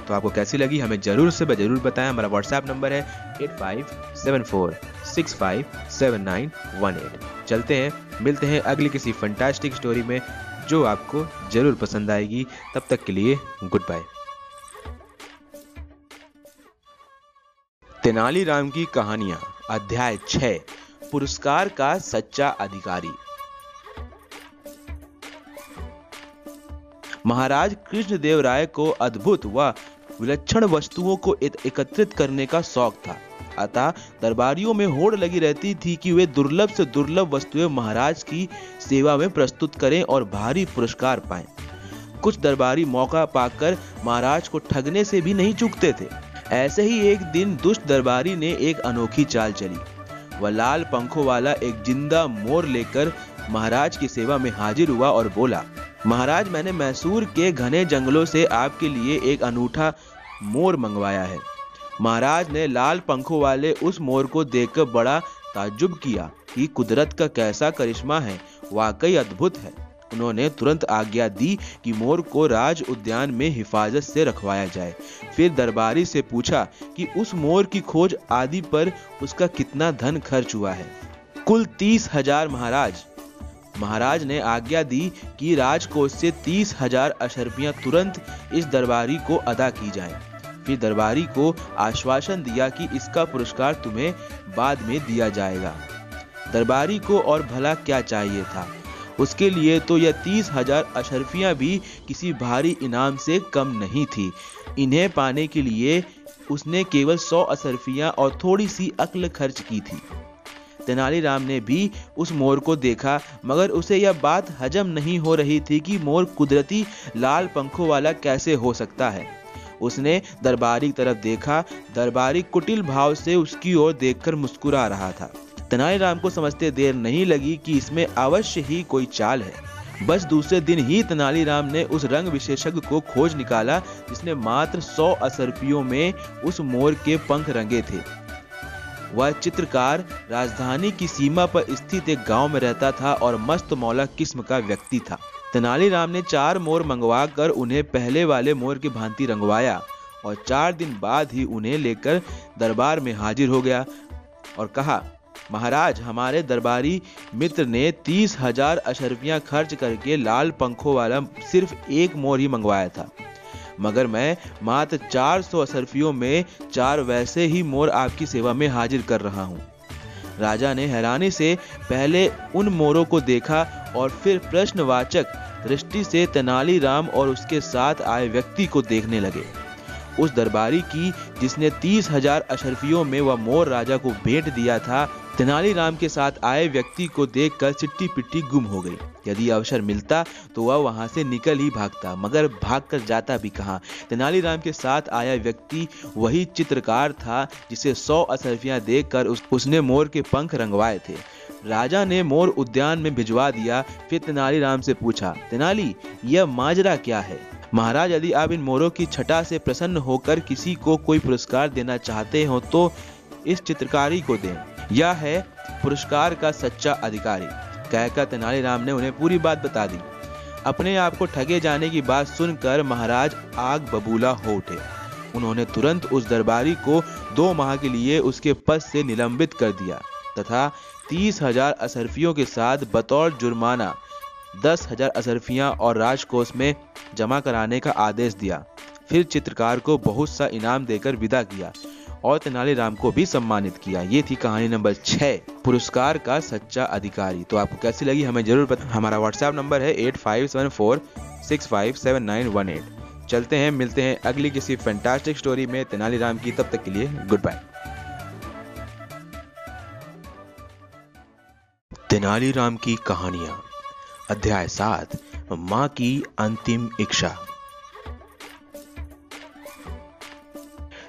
Speaker 1: तो आपको कैसी लगी हमें ज़रूर से ज़रूर बताएँ। हमारा व्हाट्सएप नंबर है eight five seven four six five seven nine one eight चलते हैं, मिलते हैं अगली किसी फंटास्टिक स्टोरी में। जो आपको ज़रूर पसंद आएगी। तब तक के लिए गुड बाय। तेनालीराम की कहानियाँ, अध्याय छह, पुरस्कार का सच्चा अधिकारी। महाराज कृष्णदेव राय को अद्भुत व विलक्षण वस्तुओं को एकत्रित करने का शौक था। अतः दरबारियों में होड़ लगी रहती थी कि वे दुर्लभ से दुर्लभ वस्तुएँ महाराज की सेवा में प्रस्तुत करें और भारी पुरस्कार पाएँ। कुछ दरबारी मौका पाकर महाराज को ठगने से भी नहीं चूकते थे। ऐसे ही एक दिन दुष्ट दरबारी ने एक अनोखी चाल चली। वह लाल पंखों वाला एक ज़िंदा मोर लेकर महाराज की सेवा में हाजिर हुआ और बोला, महाराज, मैंने मैसूर के घने जंगलों से आपके लिए एक अनूठा मोर मंगवाया है। महाराज ने लाल पंखों वाले उस मोर को देखकर बड़ा ताज्जुब किया कि कुदरत का कैसा करिश्मा है, वाकई अद्भुत है। उन्होंने तुरंत आज्ञा दी कि मोर को राज उद्यान में हिफाजत से रखवाया जाए। फिर दरबारी से पूछा कि उस मोर की खोज आदि पर उसका कितना धन खर्च हुआ है। कुल तीस हज़ार महाराज। महाराज ने आज्ञा दी कि राजकोष से तीस हज़ार अशरफियाँ तुरंत इस दरबारी को अदा की जाएँ। फिर दरबारी को आश्वासन दिया कि इसका पुरस्कार तुम्हें बाद में दिया जाएगा। दरबारी को और भला क्या चाहिए था? उसके लिए तो यह तीस हज़ार अशरफियाँ भी किसी भारी इनाम से कम नहीं थी। इन्हें पाने के लिए उसने केवल सौ अशरफियाँ और थोड़ी सी अक्ल खर्च की थी। तेनालीराम ने भी उस मोर को देखा, मगर उसे यह बात हजम नहीं हो रही थी कि मोर कुदरती लाल पंखों वाला कैसे हो सकता है। उसने दरबारी की तरफ़ देखा। दरबारी कुटिल भाव से उसकी ओर देखकर मुस्कुरा रहा था। तेनालीराम को समझते देर नहीं लगी कि इसमें अवश्य ही कोई चाल है। बस दूसरे दिन ही तेनालीराम ने उस रंग विशेषज्ञ को खोज निकाला, जिसने मात्र सौ असरपियों में उस मोर के पंख रंगे थे। वह चित्रकार राजधानी की सीमा पर स्थित एक गाँव में रहता था और मस्त मौला किस्म का व्यक्ति था। तेनालीराम ने चार मोर मंगवा कर उन्हें पहले वाले मोर की भांति रंगवाया और चार दिन बाद ही उन्हें लेकर दरबार में हाजिर हो गया और कहा, महाराज, हमारे दरबारी मित्र ने तीस हज़ार अशरफियाँ खर्च करके लाल पंखों वाला सिर्फ़ एक मोर ही मंगवाया था। मगर मैं मात्र चार सौ में चार वैसे ही मोर आपकी सेवा में हाजिर कर रहा हूँ। राजा ने हैरानी से पहले उन मोरों को देखा और फिर प्रश्नवाचक दृष्टि से तेनालीराम और उसके साथ आए व्यक्ति को देखने लगे। उस दरबारी की जिसने तीस हज़ार अशरफियों में वह मोर राजा को भेंट दिया था तेनालीराम के साथ आए व्यक्ति को देखकर चिट्टी पिट्टी गुम हो गई। यदि अवसर मिलता तो वह वहाँ से निकल ही भागता मगर भागकर जाता भी कहा? तेनालीराम के साथ आया व्यक्ति वही चित्रकार था जिसे सौ असरफियाँ देखकर उस, उसने मोर के पंख रंगवाए थे। राजा ने मोर उद्यान में भिजवा दिया फिर तेनालीराम से पूछा तेनाली यह माजरा क्या है? महाराज यदि आप इन मोरों की छटा से प्रसन्न होकर किसी को कोई पुरस्कार देना चाहते हो तो इस चित्रकारी को दें। यह है पुरस्कार का सच्चा अधिकारी। कहकर तेनालीराम ने उन्हें पूरी बात बता दी। अपने आप को ठगे जाने की बात सुनकर महाराज आग बबूला हो उठे। उन्होंने तुरंत उस दरबारी को दो माह के लिए उसके पद से निलंबित कर दिया तथा तीस हज़ार असरफियों के साथ बतौर जुर्माना, दस हज़ार असरफियाँ और राजकोष में जमा कराने का आदेश दिया। फिर चित्रकार को बहुत सा इनाम देकर विदा किया। और तेनालीराम को भी सम्मानित किया। ये थी कहानी नंबर छह, पुरस्कार का सच्चा अधिकारी। तो आपको कैसी लगी हमें ज़रूर पता हमारा व्हाट्सएप नंबर है eight five seven four six five seven nine one eight. चलते हैं, मिलते हैं अगली किसी फैंटास्टिक स्टोरी में। तेनालीराम की, तब तक के लिए गुड बाय तेनालीराम की कहानियाँ। अध्याय सात, माँ की अंतिम इच्छा।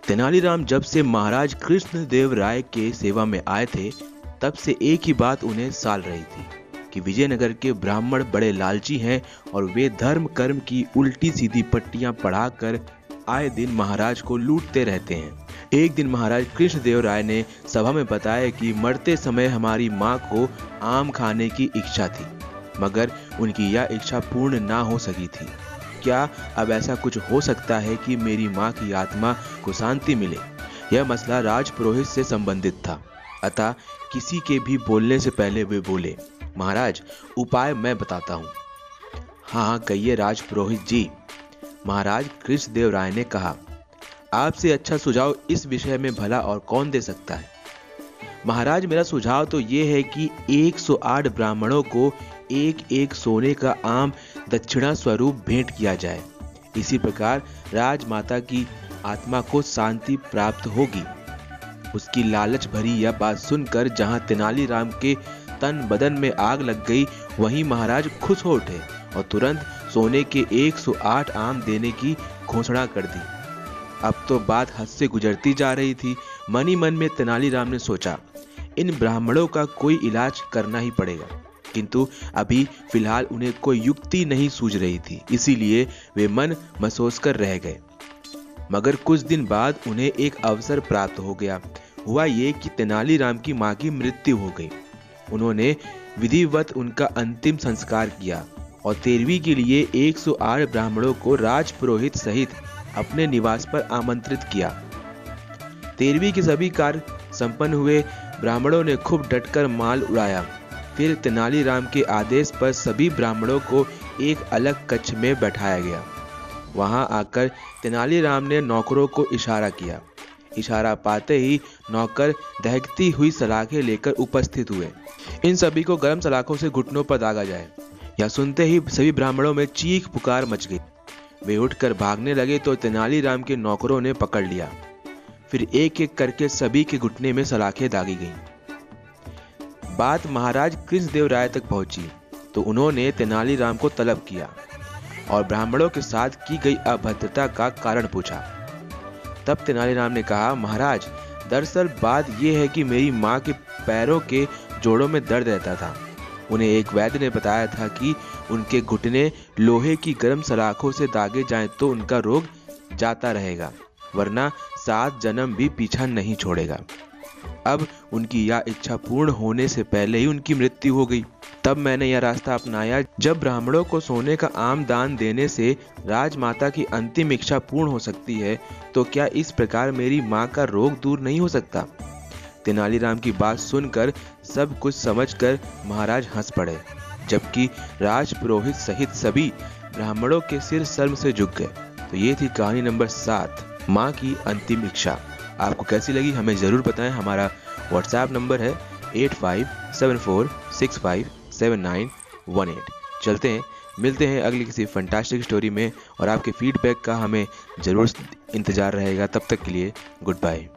Speaker 1: तेनालीराम जब से महाराज कृष्ण देव राय के सेवा में आए थे, तब से एक ही बात उन्हें साल रही थी, कि विजयनगर के ब्राह्मण बड़े लालची हैं और वे धर्म कर्म की उल्टी सीधी पट्टियाँ पढ़ाकर आए दिन महाराज को लूटते रहते हैं। एक दिन महाराज कृष्णदेव राय ने सभा में बताया कि मरते समय हमारी माँ को आम खाने की इच्छा थी, मगर उनकी यह इच्छा पूर्ण ना हो सकी थी। क्या अब ऐसा कुछ हो सकता है कि मेरी माँ की आत्मा को शांति मिले? यह मसला राज पुरोहित से संबंधित था। अतः किसी के भी बोलने से पहले वे बोले, महाराज, उपाय मैं बताता हूँ। हाँ कहिए राज पुरोहित जी। महाराज कृष्णदेव राय ने कहा, आपसे अच्छा सुझाव इस विषय में भला और कौन दे सकता है? महाराज, मेरा सुझाव तो ये है कि 108 ब्राह्मणों को एक एक सोने का आम दक्षिणा स्वरूप भेंट किया जाए। इसी प्रकार राजमाता की आत्मा को शांति प्राप्त होगी। उसकी लालच भरी यह बात सुनकर जहाँ तेनालीराम के तन बदन में आग लग गई, वहीं महाराज खुश हो उठे और तुरंत सोने के 108 आम देने की घोषणा कर दी। अब तो बात हद से गुजरती जा रही थी। मनी मन में तेनालीराम ने सोचा, इन ब्राह्मणों का कोई इलाज करना ही पड़ेगा। किंतु अभी फ़िलहाल उन्हें कोई युक्ति नहीं सूझ रही थी, इसीलिए वे मन महसूस कर रह गए। मगर कुछ दिन बाद उन्हें एक अवसर प्राप्त हो गया। हुआ ये कि तेनालीराम की माँ की मृत्यु हो गई। उन्होंने विधिवत उनका अंतिम संस्कार किया और तेरहवीं के लिए 108 ब्राह्मणों को राज पुरोहित सहित अपने निवास पर आमंत्रित किया। तेरहवीं के सभी कार्य संपन्न हुए, ब्राह्मणों ने खूब डटकर माल उड़ाया। फिर तेनालीराम के आदेश पर सभी ब्राह्मणों को एक अलग कक्ष में बैठाया गया। वहाँ आकर तेनालीराम ने नौकरों को इशारा किया। इशारा पाते ही नौकर दहकती हुई सलाखें लेकर उपस्थित हुए। इन सभी को गर्म सलाखों से घुटनों पर दागा जाए। या सुनते ही सभी ब्राह्मणों में चीख पुकार मच गई। वे उठकर भागने लगे तो तेनालीराम के नौकरों ने पकड़ लिया। फिर एक एक करके सभी के घुटने में सलाखें दागी गईं। बात महाराज कृष्णदेव राय तक पहुँची तो उन्होंने तेनालीराम को तलब किया और ब्राह्मणों के साथ की गई अभद्रता का कारण पूछा। तब तेनालीराम ने कहा, महाराज, दरअसल बात यह है कि मेरी माँ के पैरों के जोड़ों में दर्द रहता था। उन्हें एक वैद्य ने बताया था कि उनके घुटने लोहे की गर्म सलाखों से दागे जाएँ तो उनका रोग जाता रहेगा, वरना सात जन्म भी पीछा नहीं छोड़ेगा। अब उनकी यह इच्छा पूर्ण होने से पहले ही उनकी मृत्यु हो गई। तब मैंने यह रास्ता अपनाया, जब ब्राह्मणों को सोने का आम दान देने से राजमाता की अंतिम इच्छा पूर्ण हो सकती है तो क्या इस प्रकार मेरी माँ का रोग दूर नहीं हो सकता? तेनालीराम की बात सुनकर सब कुछ समझकर महाराज हंस पड़े, जबकि राज पुरोहित सहित सभी ब्राह्मणों के सिर शर्म से झुक गए। तो ये थी कहानी नंबर सात, माँ की अंतिम इच्छा। आपको कैसी लगी हमें ज़रूर बताएँ। हमारा व्हाट्सएप नंबर है eight five seven four six five seven nine one eight. चलते हैं, मिलते हैं अगली किसी फंटास्टिक स्टोरी में और आपके फीडबैक का हमें ज़रूर इंतज़ार रहेगा। तब तक के लिए गुड बाय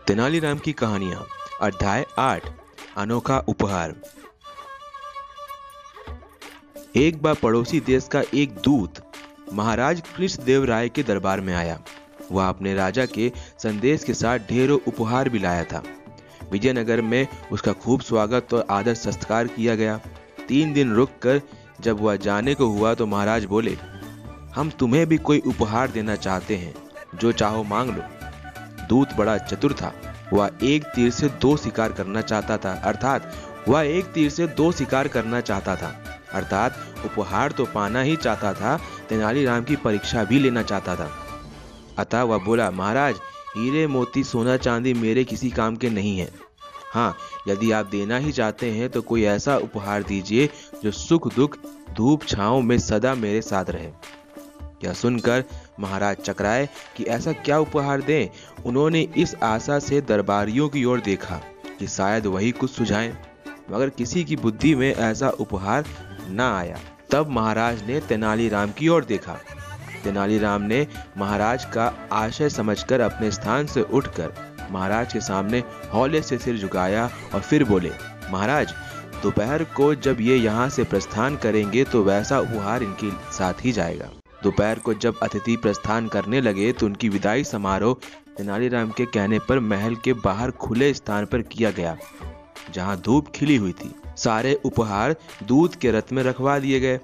Speaker 1: तेनालीराम की कहानियाँ, अध्याय आठ, अनोखा उपहार। एक बार पड़ोसी देश का एक दूत महाराज कृष्णदेव राय के दरबार में आया। वह अपने राजा के संदेश के साथ ढेरों उपहार भी लाया था। विजयनगर में उसका खूब स्वागत और आदर सत्कार किया गया। तीन दिन रुककर जब वह जाने को हुआ तो महाराज बोले, हम तुम्हें भी कोई उपहार देना चाहते हैं, जो चाहो मांग लो। दूत बड़ा चतुर था। वह एक तीर से दो शिकार करना चाहता था, अर्थात वह एक तीर से दो शिकार करना चाहता था। अर्थात उपहार तो पाना ही चाहता था तेनालीराम की परीक्षा भी लेना चाहता था। अतः वह बोला, महाराज, हीरे मोती सोना चांदी मेरे किसी काम के नहीं है। हाँ यदि आप देना ही चाहते हैं तो कोई ऐसा उपहार दीजिए जो सुख, दुख, धूप छाओ में सदा मेरे साथ रहे। यह सुनकर महाराज चकराए कि ऐसा क्या उपहार दें। उन्होंने इस आशा से दरबारियों की ओर देखा कि शायद वही कुछ सुझाएँ। मगर किसी की बुद्धि में ऐसा उपहार न आया। तब महाराज ने तेनालीराम की ओर देखा। तेनालीराम ने महाराज का आशय समझकर अपने स्थान से उठकर महाराज के सामने हौले से सिर झुकाया और फिर बोले, महाराज, दोपहर को जब ये यहाँ से प्रस्थान करेंगे तो वैसा उपहार इनके साथ ही जाएगा। दोपहर को जब अतिथि प्रस्थान करने लगे तो उनकी विदाई समारोह तेनालीराम के कहने पर महल के बाहर खुले स्थान पर किया गया, जहाँ धूप खिली हुई थी। सारे उपहार दूध के रथ में रखवा दिए गए।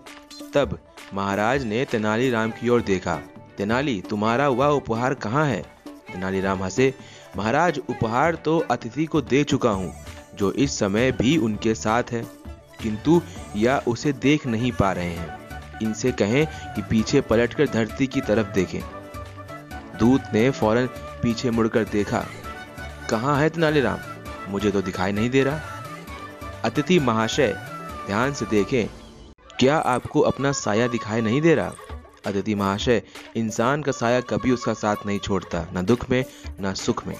Speaker 1: तब महाराज ने तेनालीराम की ओर देखा। तेनाली, तुम्हारा वह उपहार कहाँ है? तेनालीराम हंसे। महाराज, उपहार तो अतिथि को दे चुका हूँ, जो इस समय भी उनके साथ है, किंतु यह उसे देख नहीं पा रहे हैं। इनसे कहें कि पीछे पलटकर धरती की तरफ़ देखें। दूत ने फ़ौरन पीछे मुड़कर देखा, कहाँ है तेनालीराम मुझे तो दिखाई नहीं दे रहा। अतिथि महाशय, ध्यान से देखें। क्या आपको अपना साया दिखाई नहीं दे रहा? अतिथि महाशय, इंसान का साया कभी उसका साथ नहीं छोड़ता, न दुख में, न सुख में।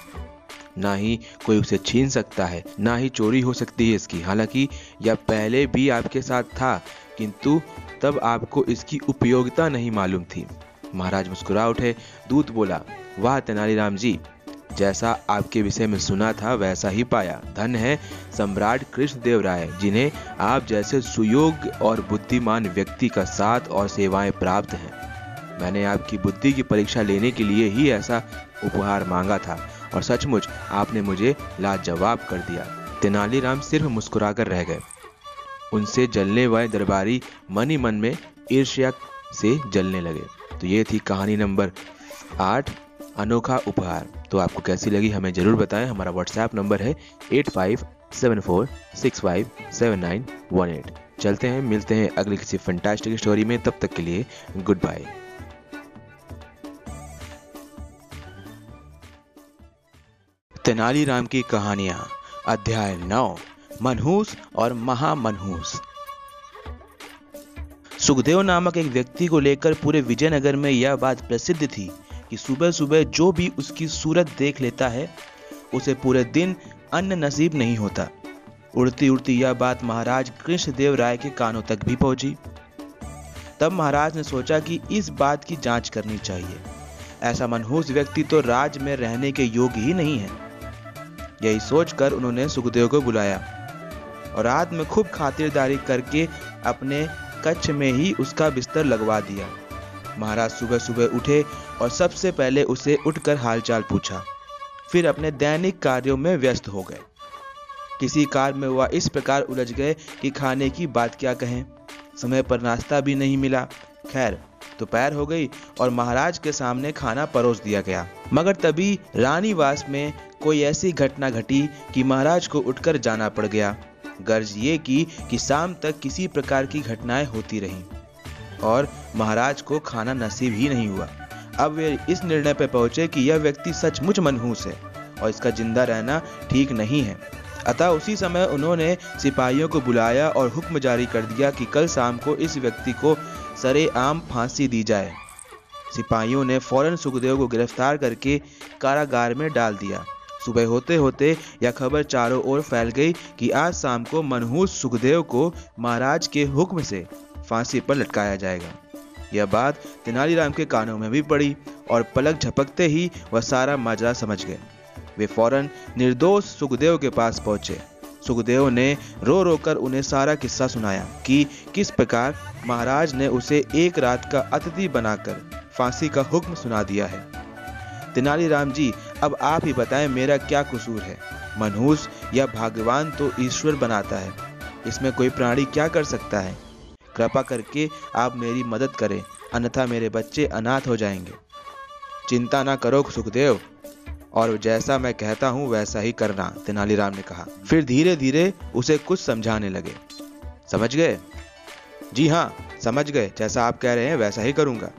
Speaker 1: ना ही कोई उसे छीन सकता है, ना ही चोरी हो सकती है इसकी। हालाँकि, यह पहले भी आपके साथ था, किंतु तब आपको इसकी उपयोगिता नहीं मालूम थी। महाराज मुस्कुरा उठे, दूत बोला, वाह तेनालीराम जी जैसा आपके विषय में सुना था, वैसा ही पाया। धन है सम्राट कृष्णदेव राय जिन्हें आप जैसे सुयोग्य और बुद्धिमान व्यक्ति का साथ और सेवाएँ प्राप्त हैं। मैंने आपकी बुद्धि की परीक्षा लेने के लिए ही ऐसा उपहार मांगा था और सचमुच आपने मुझे लाजवाब कर दिया। तेनालीराम सिर्फ़ मुस्कुराकर रह गए। उनसे जलने वाले दरबारी मन ही मन में ईर्ष्या से जलने लगे। तो ये थी कहानी नंबर आठ। अनोखा उपहार। तो आपको कैसी लगी हमें ज़रूर बताएँ। हमारा व्हाट्सएप नंबर है eight five seven four six five seven nine one eight. चलते हैं, मिलते हैं अगली किसी फंटास्टिक स्टोरी में। तब तक के लिए गुड बाय तेनालीराम की कहानियाँ, अध्याय नौ, मनहूस और महामनहूस। सुखदेव नामक एक व्यक्ति को लेकर पूरे विजयनगर में यह बात प्रसिद्ध थी कि सुबह सुबह जो भी उसकी सूरत देख लेता है, उसे पूरे दिन अन्न नसीब नहीं होता। उड़ती उड़ती यह बात महाराज कृष्णदेव राय के कानों तक भी पहुँची। तब महाराज ने सोचा कि इस बात की जाँच करनी चाहिए। ऐसा मनहूस व्यक्ति तो राज में रहने के योग्य ही नहीं है। यही सोचकर उन्होंने सुखदेव को बुलाया और रात में खूब खातिरदारी करके अपने कच्छ में ही उसका बिस्तर लगवा दिया। महाराज सुबह सुबह उठे और सबसे पहले उसे उठकर हालचाल पूछा। फिर अपने दैनिक कार्यों में व्यस्त हो गए। किसी कार में वह इस प्रकार उलझ गए कि खाने की बात क्या कहें। समय पर नाश्ता भी नहीं मिला। खैर, दोपहर हो गई और महाराज के सामने खाना परोस दिया गया। मगर तभी रानीवास में कोई ऐसी घटना घटी कि महाराज को उठकर जाना पड़ गया। गर्ज ये की, कि शाम तक किसी प्रकार की घटनाएँ होती रहीं और महाराज को खाना नसीब ही नहीं हुआ। अब वे इस निर्णय पर पहुँचे कि यह व्यक्ति सचमुच मनहूस है और इसका ज़िंदा रहना ठीक नहीं है। अतः उसी समय उन्होंने सिपाहियों को बुलाया और हुक्म जारी कर दिया कि कल शाम को इस व्यक्ति को सरे आम फांसी दी जाए। सिपाहियों ने फ़ौरन सुखदेव को गिरफ़्तार करके कारागार में डाल दिया। सुबह होते होते यह खबर चारों ओर फैल गई कि आज शाम को मनहूस सुखदेव को महाराज के हुक्म से फांसी पर लटकाया जाएगा। यह बात तेनालीराम के कानों में भी पड़ी और पलक झपकते ही वह सारा माजरा समझ गए। वे फ़ौरन निर्दोष सुखदेव के पास पहुँचे। सुखदेव ने रो रो कर उन्हें सारा किस्सा सुनाया कि किस प्रकार महाराज ने उसे एक रात का अतिथि बनाकर फांसी का हुक्म सुना दिया है। तेनालीराम जी, अब आप ही बताएँ मेरा क्या कसूर है? मनहूस या भगवान तो ईश्वर बनाता है। इसमें कोई प्राणी क्या कर सकता है? कृपा करके आप मेरी मदद करें, अन्यथा मेरे बच्चे अनाथ हो जाएँगे। चिंता ना करो, सुखदेव। और जैसा मैं कहता हूँ, वैसा ही करना, तेनालीराम ने कहा। फिर धीरे धीरे उसे कुछ समझाने लगे। समझ गए? जी हाँ समझ गए। जैसा आप कह रहे हैं, वैसा ही करूँगा।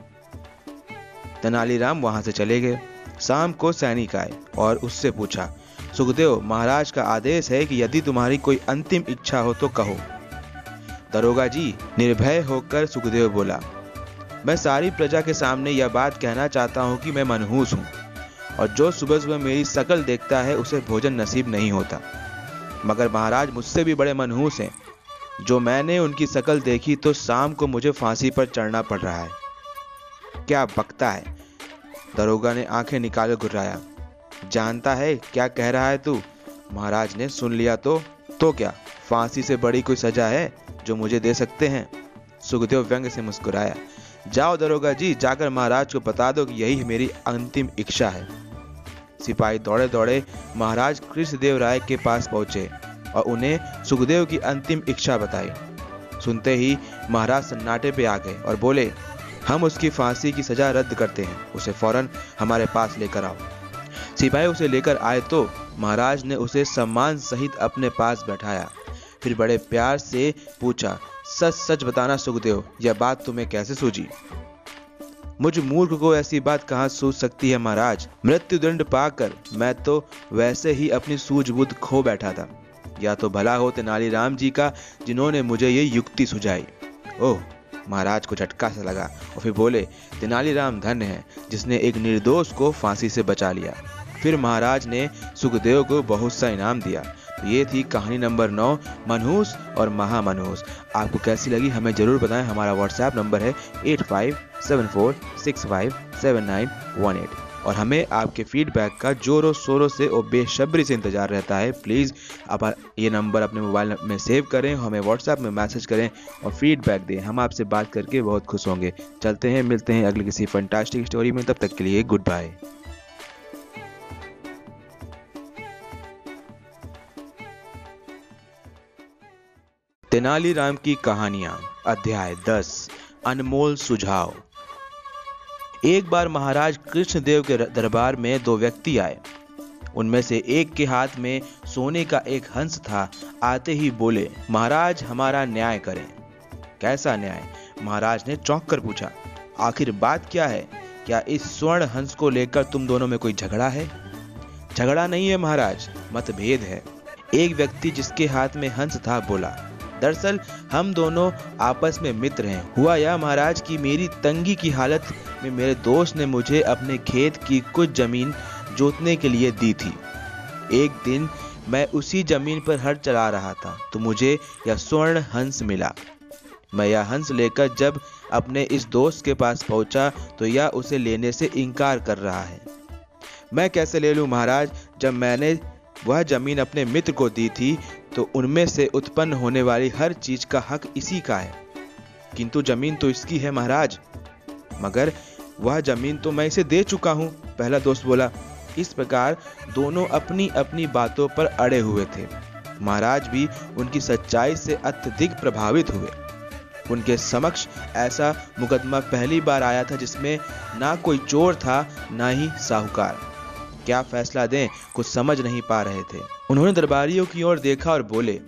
Speaker 1: तेनालीराम वहाँ से चले गए। शाम को सैनिक आए और उससे पूछा, सुखदेव, महाराज का आदेश है कि यदि तुम्हारी कोई अंतिम इच्छा हो तो कहो। दरोगा जी, निर्भय होकर सुखदेव बोला, मैं सारी प्रजा के सामने यह बात कहना चाहता हूँ कि मैं मनहूस हूँ, और जो सुबह सुबह मेरी शकल देखता है, उसे भोजन नसीब नहीं होता। मगर महाराज मुझसे भी बड़े मनहूस हैं। जो मैंने उनकी शकल देखी तो शाम को मुझे फांसी पर चढ़ना पड़ रहा है। क्या बकता है? दरोगा ने आँखें निकाल गुर्राया जानता है, क्या कह रहा है तू? महाराज ने सुन लिया तो तो क्या? फांसी से बड़ी कोई सजा है जो मुझे दे सकते हैं? सुखदेव व्यंग से मुस्कुराया। जाओ दरोगा जी, जाकर महाराज को बता दो कि यही मेरी अंतिम इच्छा है। सिपाही दौड़े दौड़े महाराज कृष्णदेव राय के पास पहुँचे और उन्हें सुखदेव की अंतिम इच्छा बताई। सुनते ही महाराज सन्नाटे पे आ गए और बोले, हम उसकी फांसी की सजा रद्द करते हैं। उसे फ़ौरन हमारे पास लेकर आओ। सिपाही उसे लेकर आए तो महाराज ने उसे सम्मान सहित अपने पास बैठाया। फिर बड़े प्यार से पूछा, सच सच बताना सुखदेव, यह बात तुम्हें कैसे सूझी? मुझ मूर्ख को ऐसी बात कहाँ सूझ सकती है महाराज? मृत्यु दंड पाकर मैं तो वैसे ही अपनी सूझबूझ खो बैठा था। या तो भला हो तेनालीराम जी का, जिन्होंने मुझे ये युक्ति सुझाई। ओह! महाराज को झटका सा लगा और फिर बोले तेनालीराम धन्य है, जिसने एक निर्दोष को फांसी से बचा लिया। फिर महाराज ने सुखदेव को बहुत सा इनाम दिया। तो ये थी कहानी नंबर नौ, मनहूस और महामनहूस। आपको कैसी लगी हमें ज़रूर बताएँ। हमारा व्हाट्सएप नंबर है eight five seven four six five seven nine one eight. और हमें आपके फीडबैक का जोरों शोरों से और बेशब्री से इंतज़ार रहता है। प्लीज़ आप ये नंबर अपने मोबाइल में सेव करें, हमें व्हाट्सएप में मैसेज करें और फीडबैक दें। हम आपसे बात करके बहुत खुश होंगे। चलते हैं, मिलते हैं अगले किसी फंटास्टिक स्टोरी में। तब तक के लिए गुड बाय तेनालीराम की कहानियाँ, अध्याय 10 अनमोल सुझाव। एक बार महाराज कृष्णदेव के दरबार में दो व्यक्ति आए। उनमें से एक के हाथ में सोने का एक हंस था, आते ही बोले, महाराज, हमारा न्याय करें। कैसा न्याय? महाराज ने चौंक कर पूछा, आखिर बात क्या है? क्या इस स्वर्ण हंस को लेकर तुम दोनों में कोई झगड़ा है? झगड़ा नहीं है महाराज, मतभेद है। एक व्यक्ति जिसके हाथ में हंस था बोला दरअसल, हम दोनों आपस में मित्र हैं। हुआ यह, महाराज, की मेरी तंगी की हालत में मेरे दोस्त ने मुझे अपने खेत की कुछ ज़मीन जोतने के लिए दी थी। एक दिन मैं उसी ज़मीन पर हर चला रहा था तो मुझे यह स्वर्ण हंस मिला। मैं यह हंस लेकर जब अपने इस दोस्त के पास पहुँचा तो यह उसे लेने से इनकार कर रहा है। मैं कैसे ले लूँ, महाराज, जब मैंने वह ज़मीन अपने मित्र को दी थी तो उनमें से उत्पन्न होने वाली हर चीज़ का हक इसी का है। किंतु ज़मीन तो इसकी है महाराज। मगर वह ज़मीन तो मैं इसे दे चुका हूँ, पहला दोस्त बोला। इस प्रकार दोनों अपनी अपनी बातों पर अड़े हुए थे। महाराज भी उनकी सच्चाई से अत्यधिक प्रभावित हुए। उनके समक्ष ऐसा मुकदमा पहली बार आया था जिसमें ना कोई चोर था, ना ही साहूकार। क्या फैसला दें? कुछ समझ नहीं पा रहे थे। उन्होंने दरबारियों की ओर देखा और बोले,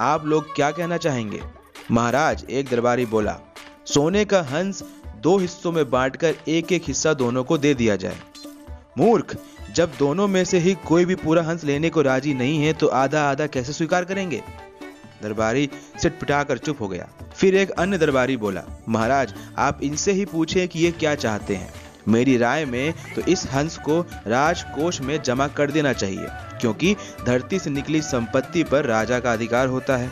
Speaker 1: आप लोग क्या कहना चाहेंगे? महाराज एक दरबारी बोला, सोने का हंस दो हिस्सों में बांटकर एक एक हिस्सा दोनों को दे दिया जाए। मूर्ख, जब दोनों में से ही कोई भी पूरा हंस लेने को राज़ी नहीं है तो आधा आधा कैसे स्वीकार करेंगे? दरबारी सिट पिटाकर चुप हो गया। फिर एक अन्य दरबारी बोला, महाराज, आप इनसे ही पूछें कि ये क्या चाहते हैं? मेरी राय में तो इस हंस को राजकोष में जमा कर देना चाहिए, क्योंकि धरती से निकली संपत्ति पर राजा का अधिकार होता है।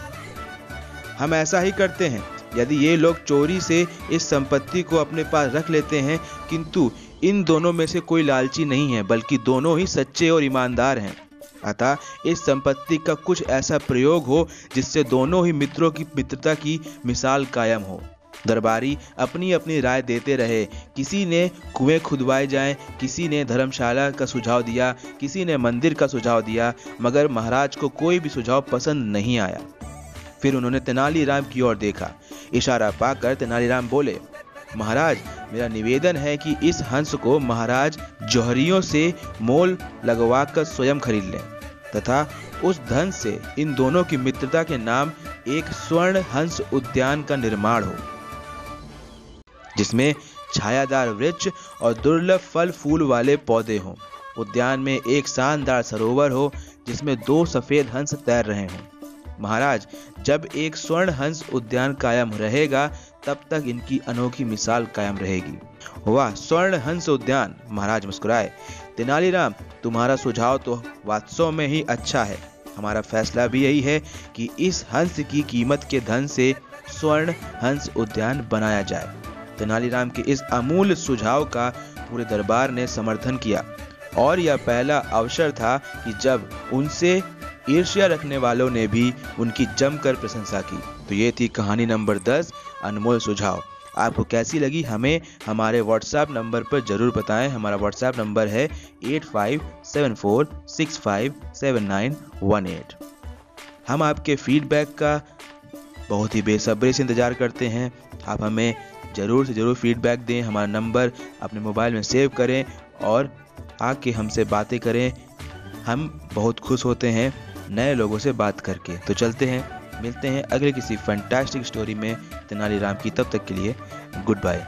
Speaker 1: हम ऐसा ही करते हैं। यदि ये लोग चोरी से इस संपत्ति को अपने पास रख लेते हैं, किंतु इन दोनों में से कोई लालची नहीं है, बल्कि दोनों ही सच्चे और ईमानदार हैं। अतः इस संपत्ति का कुछ ऐसा प्रयोग हो जिससे दोनों ही मित्रों की मित्रता की मिसाल कायम हो। दरबारी अपनी अपनी राय देते रहे। किसी ने कुएँ खुदवाए जाएँ, किसी ने धर्मशाला का सुझाव दिया किसी ने मंदिर का सुझाव दिया मगर महाराज को कोई भी सुझाव पसंद नहीं आया। फिर उन्होंने तेनालीराम की ओर देखा। इशारा पाकर तेनालीराम बोले महाराज मेरा निवेदन है कि इस हंस को महाराज जौहरियों से मोल लगवाकर स्वयं खरीद लें तथा उस धन से इन दोनों की मित्रता के नाम एक स्वर्ण हंस उद्यान का निर्माण हो। जिसमें छायादार वृक्ष और दुर्लभ फल फूल वाले पौधे हों। उद्यान में एक शानदार सरोवर हो, जिसमें दो सफ़ेद हंस तैर रहे हों। महाराज, जब एक स्वर्ण हंस उद्यान कायम रहेगा, तब तक इनकी अनोखी मिसाल कायम रहेगी। वाह, स्वर्ण हंस उद्यान! महाराज मुस्कुराए। तेनालीराम तुम्हारा सुझाव तो वास्तव में ही अच्छा है। हमारा फैसला भी यही है कि इस हंस की कीमत के धन से स्वर्ण हंस उद्यान बनाया जाए। तेनालीराम के इस अमूल सुझाव का पूरे दरबार ने समर्थन किया। और यह पहला अवसर था कि जब उनसे ईर्ष्या रखने वालों ने भी उनकी जमकर प्रशंसा की। तो ये थी कहानी नंबर 10 अनमोल सुझाव। आपको कैसी लगी हमें हमारे व्हाट्सएप नंबर पर ज़रूर बताएँ। हमारा व्हाट्सएप नंबर है eight five seven four six five seven nine one eight. हम आपके फीडबैक का बहुत ही बेसब्री से इंतज़ार करते हैं। आप हमें ज़रूर से ज़रूर फीडबैक दें, हमारा नंबर अपने मोबाइल में सेव करें और आके हमसे बातें करें। हम बहुत खुश होते हैं नए लोगों से बात करके। तो चलते हैं, मिलते हैं अगले किसी फैंटास्टिक स्टोरी में तेनालीराम की। तब तक के लिए गुड बाय